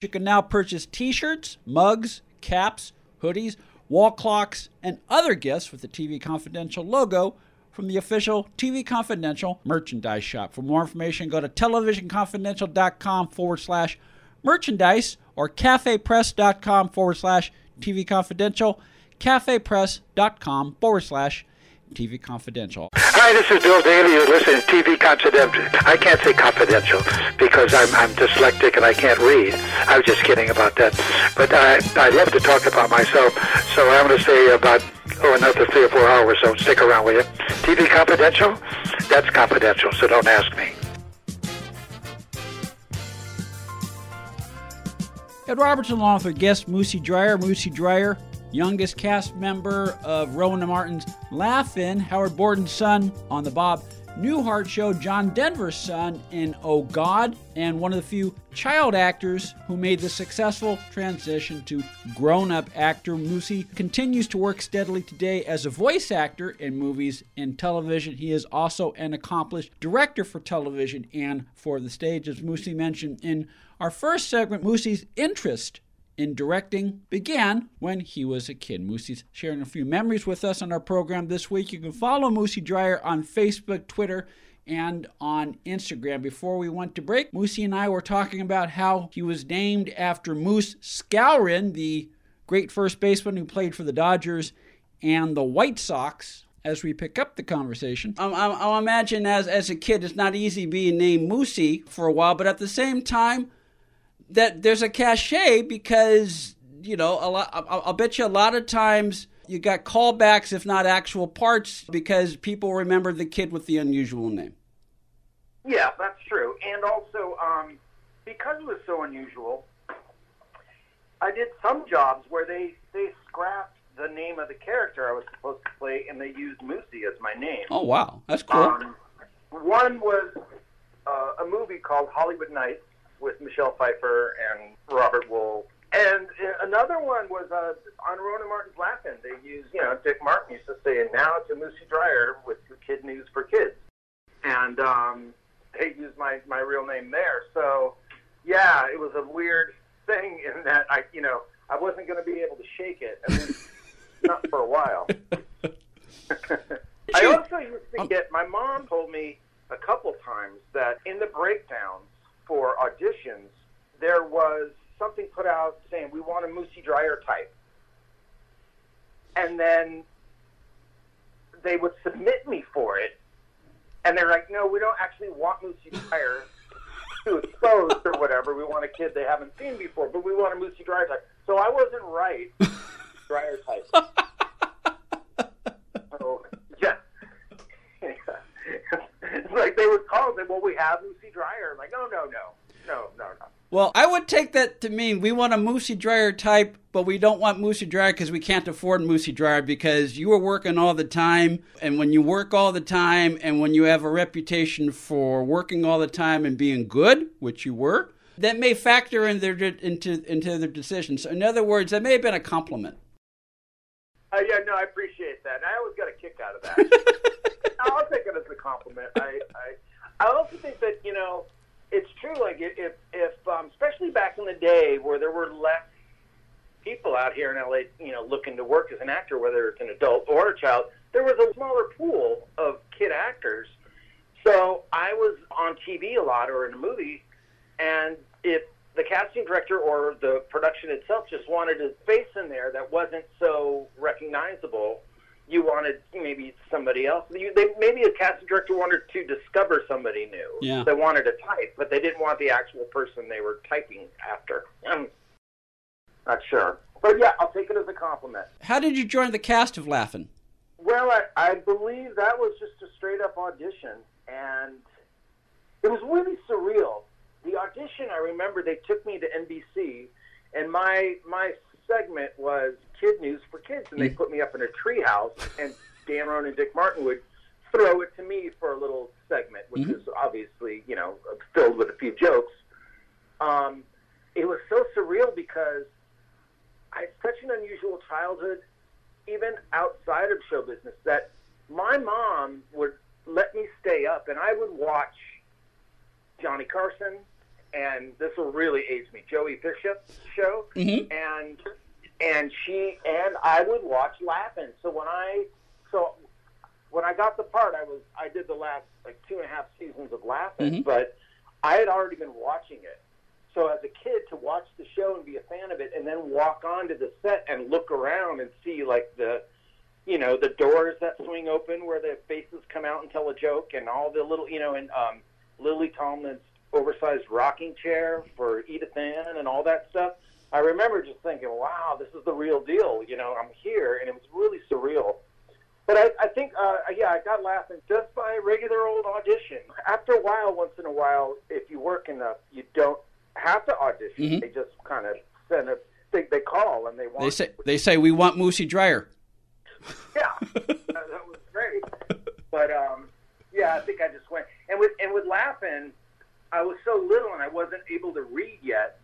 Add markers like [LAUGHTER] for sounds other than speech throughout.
You can now purchase t shirts, mugs, caps, hoodies, wall clocks, and other gifts with the TV Confidential logo from the official TV Confidential merchandise shop. For more information, go to televisionconfidential.com forward slash merchandise or cafepress.com forward slash TV Confidential, cafepress.com forward slash TV Confidential. Hi, this is Bill Daily. You're listening to TV Confidential. I can't say confidential because I'm, I'm dyslexic and I can't read. I was just kidding about that. But I, I love to talk about myself, so I'm going to say about oh another three or four hours. So stick around, with you? TV Confidential? That's confidential, so don't ask me. Ed Robertson along with our guest Moosie Drier. Moosie Drier youngest cast member of Rowan and Martin's Laugh-In, Howard Borden's son on the Bob Newhart show, John Denver's son in Oh God, and one of the few child actors who made the successful transition to grown up actor. Moosie continues to work steadily today as a voice actor in movies and television. He is also an accomplished director for television and for the stage. As Moosie mentioned in our first segment, Moosie's interest in directing began when he was a kid. Moosie's sharing a few memories with us on our program this week. You can follow Moosie Drier on Facebook, Twitter, and on Instagram. Before we went to break, Moosie and I were talking about how he was named after Moose Skowron, the great first baseman who played for the Dodgers and the White Sox. As we pick up the conversation, I, I, I imagine as as a kid, it's not easy being named Moosie for a while, but at the same time, that there's a cachet because you know a lot. I'll, I'll bet you a lot of times you got callbacks, if not actual parts, because people remember the kid with the unusual name. Yeah, that's true. And also, um, because it was so unusual, I did some jobs where they they scrapped the name of the character I was supposed to play, and they used Moosie as my name. Oh wow, that's cool. Um, one was uh, a movie called Hollywood Knights with Michelle Pfeiffer and Robert Wuhl. And another one was uh, on Rowan Martin's Laugh-In. They used, you know, Dick Martin used to say, and now to Moosie Drier with Kid News for Kids. And um, they used my, my real name there. So, yeah, it was a weird thing in that I, you know, I wasn't going to be able to shake it, at least [LAUGHS] not for a while. [LAUGHS] I also used to get, my mom told me a couple times that in the breakdowns, for auditions, there was something put out saying we want a Moosie Drier type, and then they would submit me for it, and they're like, no, we don't actually want Moosie Drier to expose or whatever. We want a kid they haven't seen before, but we want a Moosie Drier type. So I wasn't right. [LAUGHS] Drier type. so, yeah. it's like they would call and say, "Well, we have Moosie Drier." I'm like, "No, no, no, no, no, no." Well, I would take that to mean we want a Moosie Drier type, but we don't want Moosie Drier because we can't afford Moosie Drier because you are working all the time. And when you work all the time and when you have a reputation for working all the time and being good, which you were, that may factor in their, into, into their decisions. So in other words, that may have been a compliment. Uh, yeah, no, I appreciate that. I always got a kick out of that. [LAUGHS] I'll take it as a compliment. I, I, I also think that, you know, it's true. Like if if um, especially back in the day where there were less people out here in LA, you know, looking to work as an actor, whether it's an adult or a child, there was a smaller pool of kid actors. So I was on TV a lot or in a movie, and if the casting director or the production itself just wanted a face in there that wasn't so recognizable, you wanted maybe somebody else. You, they, maybe a casting director wanted to discover somebody new. Yeah. They wanted to type, but they didn't want the actual person they were typing after. I'm not sure. But yeah, I'll take it as a compliment. How did you join the cast of Laugh-In? Well, I, I believe that was just a straight up audition, and it was really surreal. The audition, I remember they took me to NBC, and my my segment was kid news for kids, and they put me up in a treehouse, and Dan Rowan and Dick Martin would throw it to me for a little segment, which is obviously you know filled with a few jokes. Um, it was so surreal because I had such an unusual childhood, even outside of show business, that my mom would let me stay up, and I would watch Johnny Carson, and this will really age me, Joey Bishop's show, and and she and I would watch Laugh-In. So when I so when I got the part, I was I did the last like two and a half seasons of Laugh-In, but I had already been watching it. So as a kid, to watch the show and be a fan of it, and then walk onto the set and look around and see like the, you know, the doors that swing open where the faces come out and tell a joke, and all the little, you know, and um, Lily Tomlin's oversized rocking chair for Edith Ann and all that stuff. I remember just thinking, wow, this is the real deal. You know, I'm here, and it was really surreal. But I, I think, uh, yeah, I got Laugh-In just by regular old audition. After a while, once in a while, if you work enough, you don't have to audition. They just kind of send a, they, they call and they want. They say they say we want Moosie Drier. yeah, [LAUGHS] that, that was great. [LAUGHS] But um, yeah, I think I just went and with and with Laugh-In, I was so little and I wasn't able to read yet.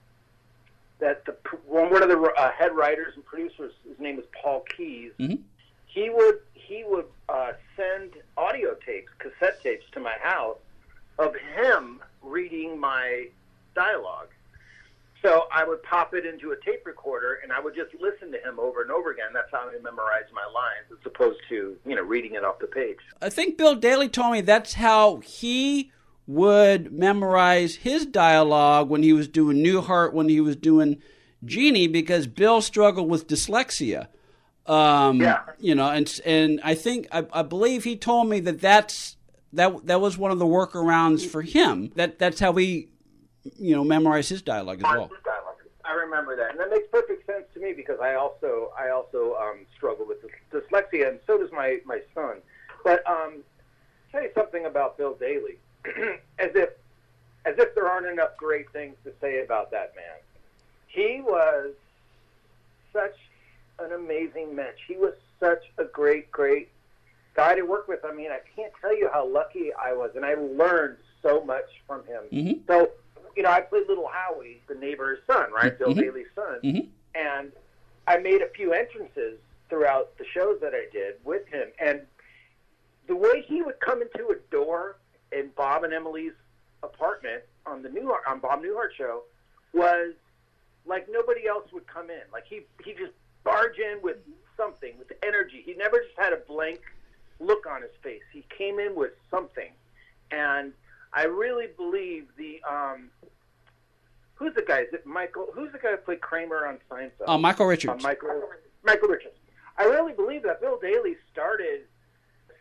That the one one of the uh, head writers and producers, his name is Paul Keyes. He would he would uh, send audio tapes, cassette tapes to my house of him reading my dialogue. So I would pop it into a tape recorder and I would just listen to him over and over again. That's how I memorized my lines, as opposed to you know reading it off the page. I think Bill Daily told me that's how he would memorize his dialogue when he was doing Newhart, when he was doing Jeannie, because Bill struggled with dyslexia. Um, Yeah. You know, and and I think I, I believe he told me that that's that that was one of the workarounds for him. That that's how he, you know, memorized his dialogue as well. I remember that, and that makes perfect sense to me because I also I also um, struggle with dyslexia, and so does my my son. But um, tell you something about Bill Daily, [CLEARS THROAT] as if as if there aren't enough great things to say about that man. He was such an amazing mensch. He was such a great great guy to work with. I mean, I can't tell you how lucky I was, and I learned so much from him. Mm-hmm. So, you know, I played Little Howie, the neighbor's son, right, mm-hmm. Bill Daily's son, mm-hmm. and I made a few entrances throughout the shows that I did with him, and the way he would come into a door in Bob and Emily's apartment on the Newhart on Bob Newhart show was like nobody else would come in. Like he he just barge in with something, with energy. He never just had a blank look on his face. He came in with something, and I really believe the um, who's the guy? Is it Michael? Who's the guy who played Kramer on Seinfeld? Uh, Michael Uh, Richards. Michael Michael Richards. I really believe that Bill Daily started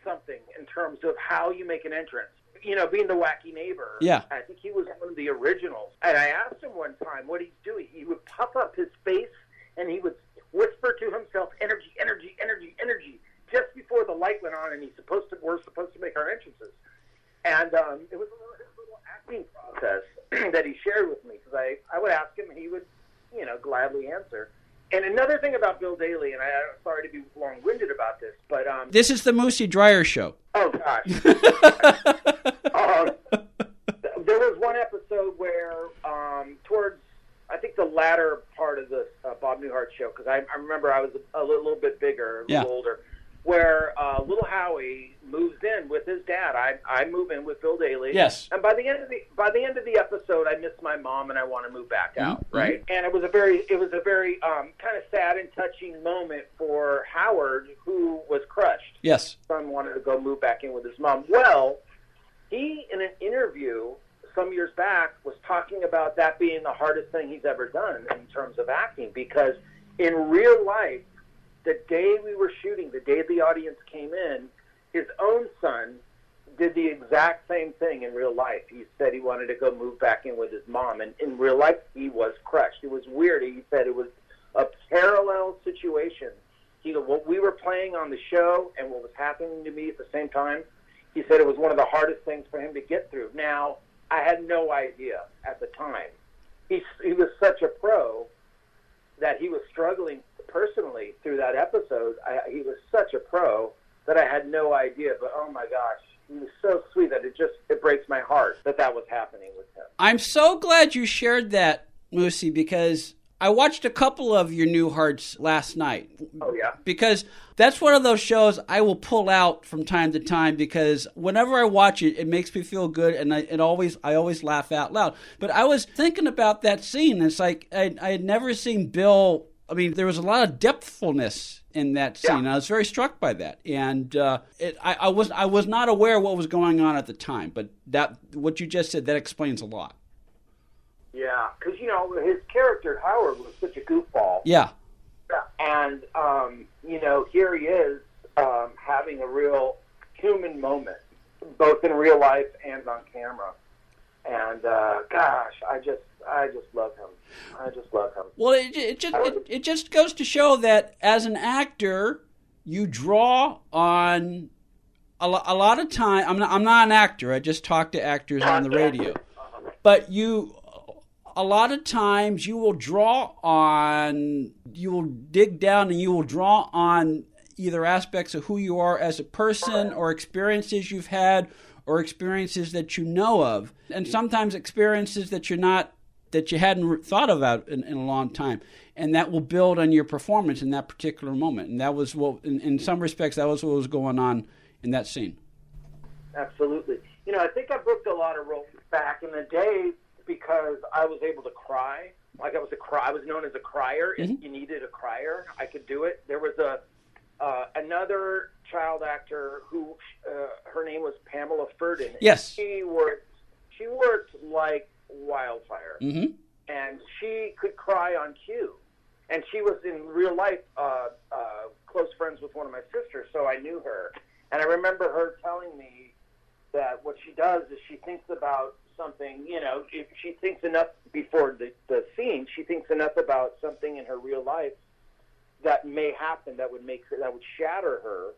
something in terms of how you make an entrance. You know, being the wacky neighbor. Yeah. I think he was one of the originals. And I asked him one time what he's doing. He would puff up his face and he would whisper to himself, "Energy, energy, energy, energy." Just before the light went on, and he's supposed to we're supposed to make our entrances. And um, it was a little, little acting process [CLEARS THROAT] that he shared with me because I, I would ask him and he would, you know, gladly answer. And another thing about Bill Daily, and I, I'm sorry to be long-winded about this, but um, This is the Moosie Drier show. oh gosh, [LAUGHS] there was one episode where um, towards I think the latter part of the uh, Bob Newhart show because I, I remember I was a, a little, little bit bigger, a Yeah. little older, where uh, little Howie moves in with his dad. I I move in with Bill Daily. Yes. And by the end of the by the end of the episode, I miss my mom and I want to move back out. Mhm. Right. And it was a very it was a very um, kind of sad and touching moment for Howard, who was crushed Yes. son wanted to go move back in with his mom. Well, he, in an interview some years back, was talking about that being the hardest thing he's ever done in terms of acting because in real life, the day we were shooting, the day the audience came in, his own son did the exact same thing in real life. He said he wanted to go move back in with his mom, and in real life, he was crushed. It was weird. He said it was a parallel situation. He, what we were playing on the show and what was happening to me at the same time, he said it was one of the hardest things for him to get through. Now, I had no idea at the time. He, he was such a pro that he was struggling personally through that episode. I, he was such a pro that I had no idea. But oh my gosh, he was so sweet that it just it breaks my heart that that was happening with him. I'm so glad you shared that, Lucy, because I watched a couple of your Newharts last night. Oh yeah. Because that's one of those shows I will pull out from time to time because whenever I watch it, it makes me feel good, and I it always I always laugh out loud. But I was thinking about that scene. It's like I, I had never seen Bill. I mean, there was a lot of depthfulness in that scene. Yeah. I was very struck by that, and uh, it, I, I was I was not aware what was going on at the time. But that what you just said that explains a lot. Yeah, because you know his character Howard was such a goofball. Yeah. and um, you know here he is um, having a real human moment, both in real life and on camera. And uh, gosh, I just I just love him. I just love him. Well, it, it just it, it just goes to show that as an actor, you draw on a, a lot of time. I'm not I'm not an actor. I just talk to actors on the radio, but you a lot of times you will draw on you will dig down and you will draw on either aspects of who you are as a person or experiences you've had or experiences that you know of. And sometimes experiences that you're not that you hadn't thought about in, in, a long time. And that will build on your performance in that particular moment. And that was what in, in some respects that was what was going on in that scene. Absolutely. You know i think i booked a lot of roles back in the day because I was able to cry. Like I was a cry, I was known as a crier. Mm-hmm. If you needed a crier, I could do it. There was a uh, another child actor who uh, her name was Pamela Ferdin. Yes, she worked. She worked like wildfire, mm-hmm. and she could cry on cue. And she was in real life uh, uh, close friends with one of my sisters, so I knew her. And I remember her telling me that what she does is she thinks about something, you know, if she thinks enough before the, the scene, she thinks enough about something in her real life that may happen that would make her, that would shatter her.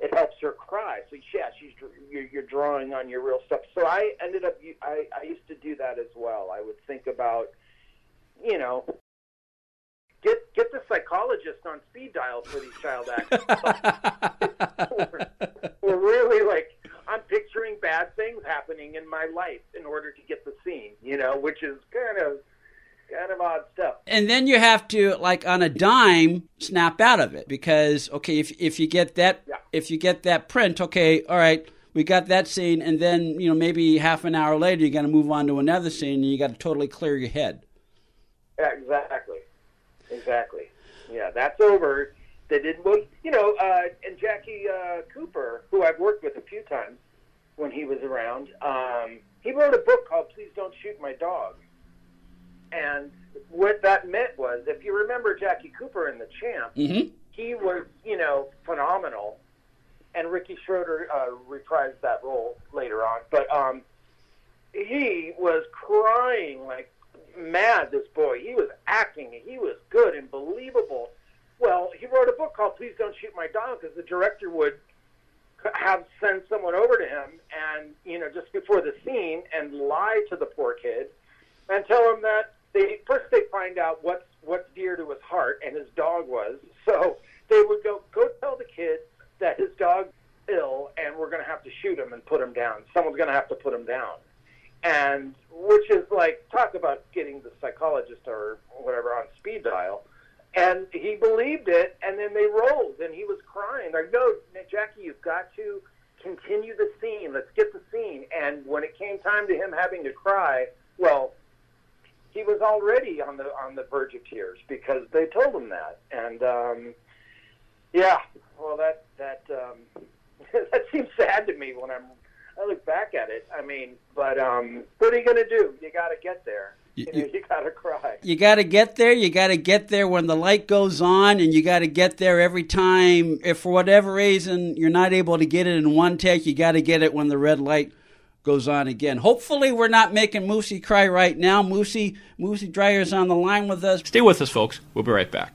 It helps her cry. So yeah, she's you're, you're drawing on your real stuff. So I ended up I, I used to do that as well. I would think about, you know, get get the psychologist on speed dial for these child actors. [LAUGHS] we're, really like picturing bad things happening in my life in order to get the scene, you know, which is kind of kind of odd stuff. And then you have to like on a dime snap out of it because okay, if if you get that yeah. if you get that print, okay, all right, we got that scene and then, you know, maybe half an hour later you got to move on to another scene and you got to totally clear your head. Yeah, exactly. Exactly. Yeah, that's over they didn't. Well, you know, uh, and Jackie uh, Cooper, who I've worked with a few times when he was around, um, he wrote a book called "Please Don't Shoot My Dog." And what that meant was, if you remember Jackie Cooper in The Champ, mm-hmm. he was, you know, phenomenal. And Ricky Schroder uh, reprised that role later on, but um, he was crying like mad. This boy, he was acting. He was good and believable well, he wrote a book called "Please Don't Shoot My Dog" because the director would have send someone over to him and you know just before the scene and lie to the poor kid and tell him that they first they find out what's what's dear to his heart and his dog was. So they would go go tell the kid that his dog's ill and we're going to have to shoot him and put him down. Someone's going to have to put him down. And which is like talk about getting the psychologist or whatever on speed dial. And he believed it, and then they rolled, and he was crying. Like, no, Jackie, you've got to continue the scene. Let's get the scene. And when it came time to him having to cry, well, he was already on the on the verge of tears because they told him that. And um, yeah, well, that that um, [LAUGHS] that seems sad to me when I'm I look back at it. I mean, but um, what are you going to do? You got to get there. [LAUGHS] You, you, you got to cry. You got to get there. You got to get there when the light goes on, and you got to get there every time. If for whatever reason you're not able to get it in one take, you got to get it when the red light goes on again. Hopefully, we're not making Moosie cry right now. Moosie, Moosie Drier's on the line with us. Stay with us, folks. We'll be right back.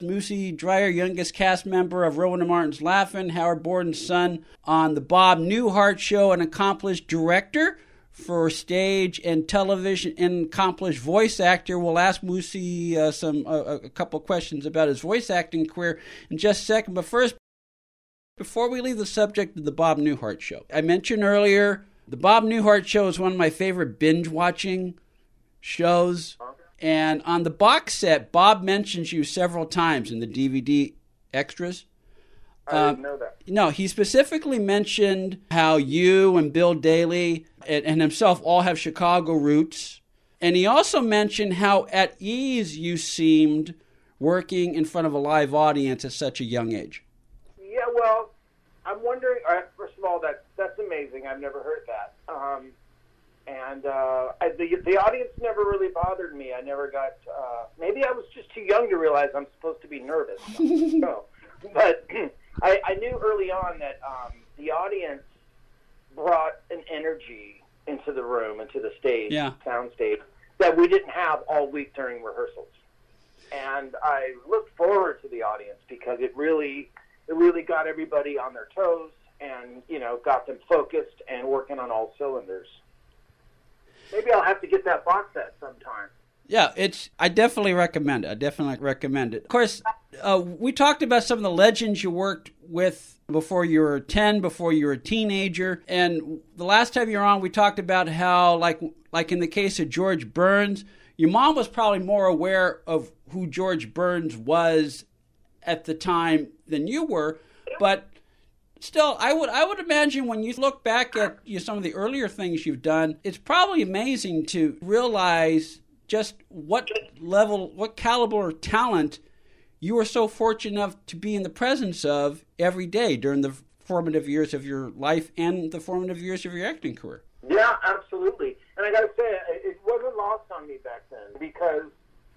Moosie Drier, youngest cast member of Rowan and Martin's Laugh-In, Howard Borden's son on the Bob Newhart Show, an accomplished director for stage and television, and accomplished voice actor. We'll ask Moosie uh, some uh, a couple questions about his voice acting career in just a second. But first, before we leave the subject of the Bob Newhart Show, I mentioned earlier the Bob Newhart Show is one of my favorite binge watching shows. And on the box set, Bob mentions you several times in the DVD extras. I didn't know that. No, he specifically mentioned how you and Bill Daily and, and himself all have Chicago roots. And he also mentioned how at ease you seemed working in front of a live audience at such a young age. Yeah, well, I'm wondering. First of all, that's that's amazing. I've never heard that. Um, and uh, I, the the audience never really bothered me. I never got. Uh, maybe I was just too young to realize I'm supposed to be nervous. [LAUGHS] no, but [CLEARS THROAT] I, I knew early on that um, the audience brought an energy into the room, into the stage, Yeah. sound stage, that we didn't have all week during rehearsals. And I looked forward to the audience because it really, it really got everybody on their toes and you know got them focused and working on all cylinders. Maybe I'll have to get that box set sometime. Yeah, it's. I definitely recommend it. I definitely recommend it. Of course, uh, we talked about some of the legends you worked with before you were ten, before you were a teenager, and the last time you were on, we talked about how, like, like in the case of George Burns, your mom was probably more aware of who George Burns was at the time than you were, but still i would i would imagine when you look back at you know, some of the earlier things you've done it's probably amazing to realize just what level what caliber of talent you were so fortunate enough to be in the presence of every day during the formative years of your life and the formative years of your acting career Yeah, absolutely. And I got to say, it it wasn't lost on me back then because,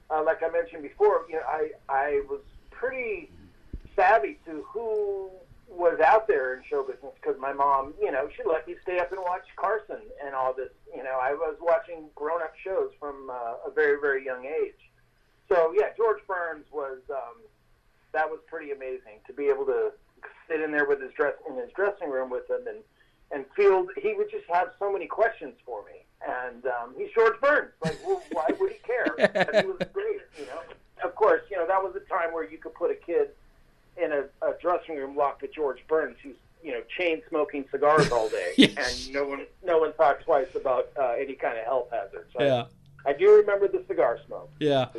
uh, like I mentioned before, you know, I I was pretty savvy to who was out there in show business because my mom, you know, she let me stay up and watch Carson and all this. You know, I was watching grown-up shows from uh, a very very young age. So yeah, George Burns was um, that was pretty amazing to be able to sit in there with his dress in his dressing room with him and and field. He would just have so many questions for me, and um, he's George Burns. Like, well, why would he care? And he was great, you know. Of course, you know that was a time where you could put a kid in a, a dressing room locked with George Burns, who's you know chain smoking cigars all day, [LAUGHS] Yes. and no one no one thought twice about uh, any kind of health hazard. So Yeah. I do remember the cigar smoke. yeah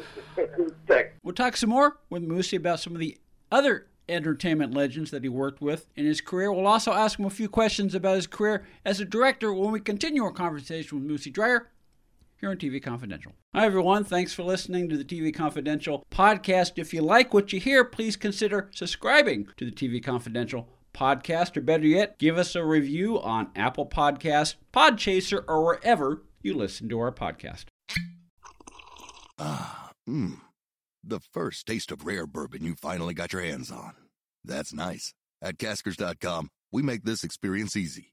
thick. We'll talk some more with Moosie about some of the other entertainment legends that he worked with in his career. We'll also ask him a few questions about his career as a director when we continue our conversation with Moosie Drier here on TV Confidential. Hi, everyone. Thanks for listening to the TV Confidential podcast. If you like what you hear, please consider subscribing to the TV Confidential podcast, or better yet, give us a review on Apple Podcasts, Podchaser, or wherever you listen to our podcast. Mmm. The first taste of rare bourbon you finally got your hands on. That's nice. At Caskers.com, we make this experience easy.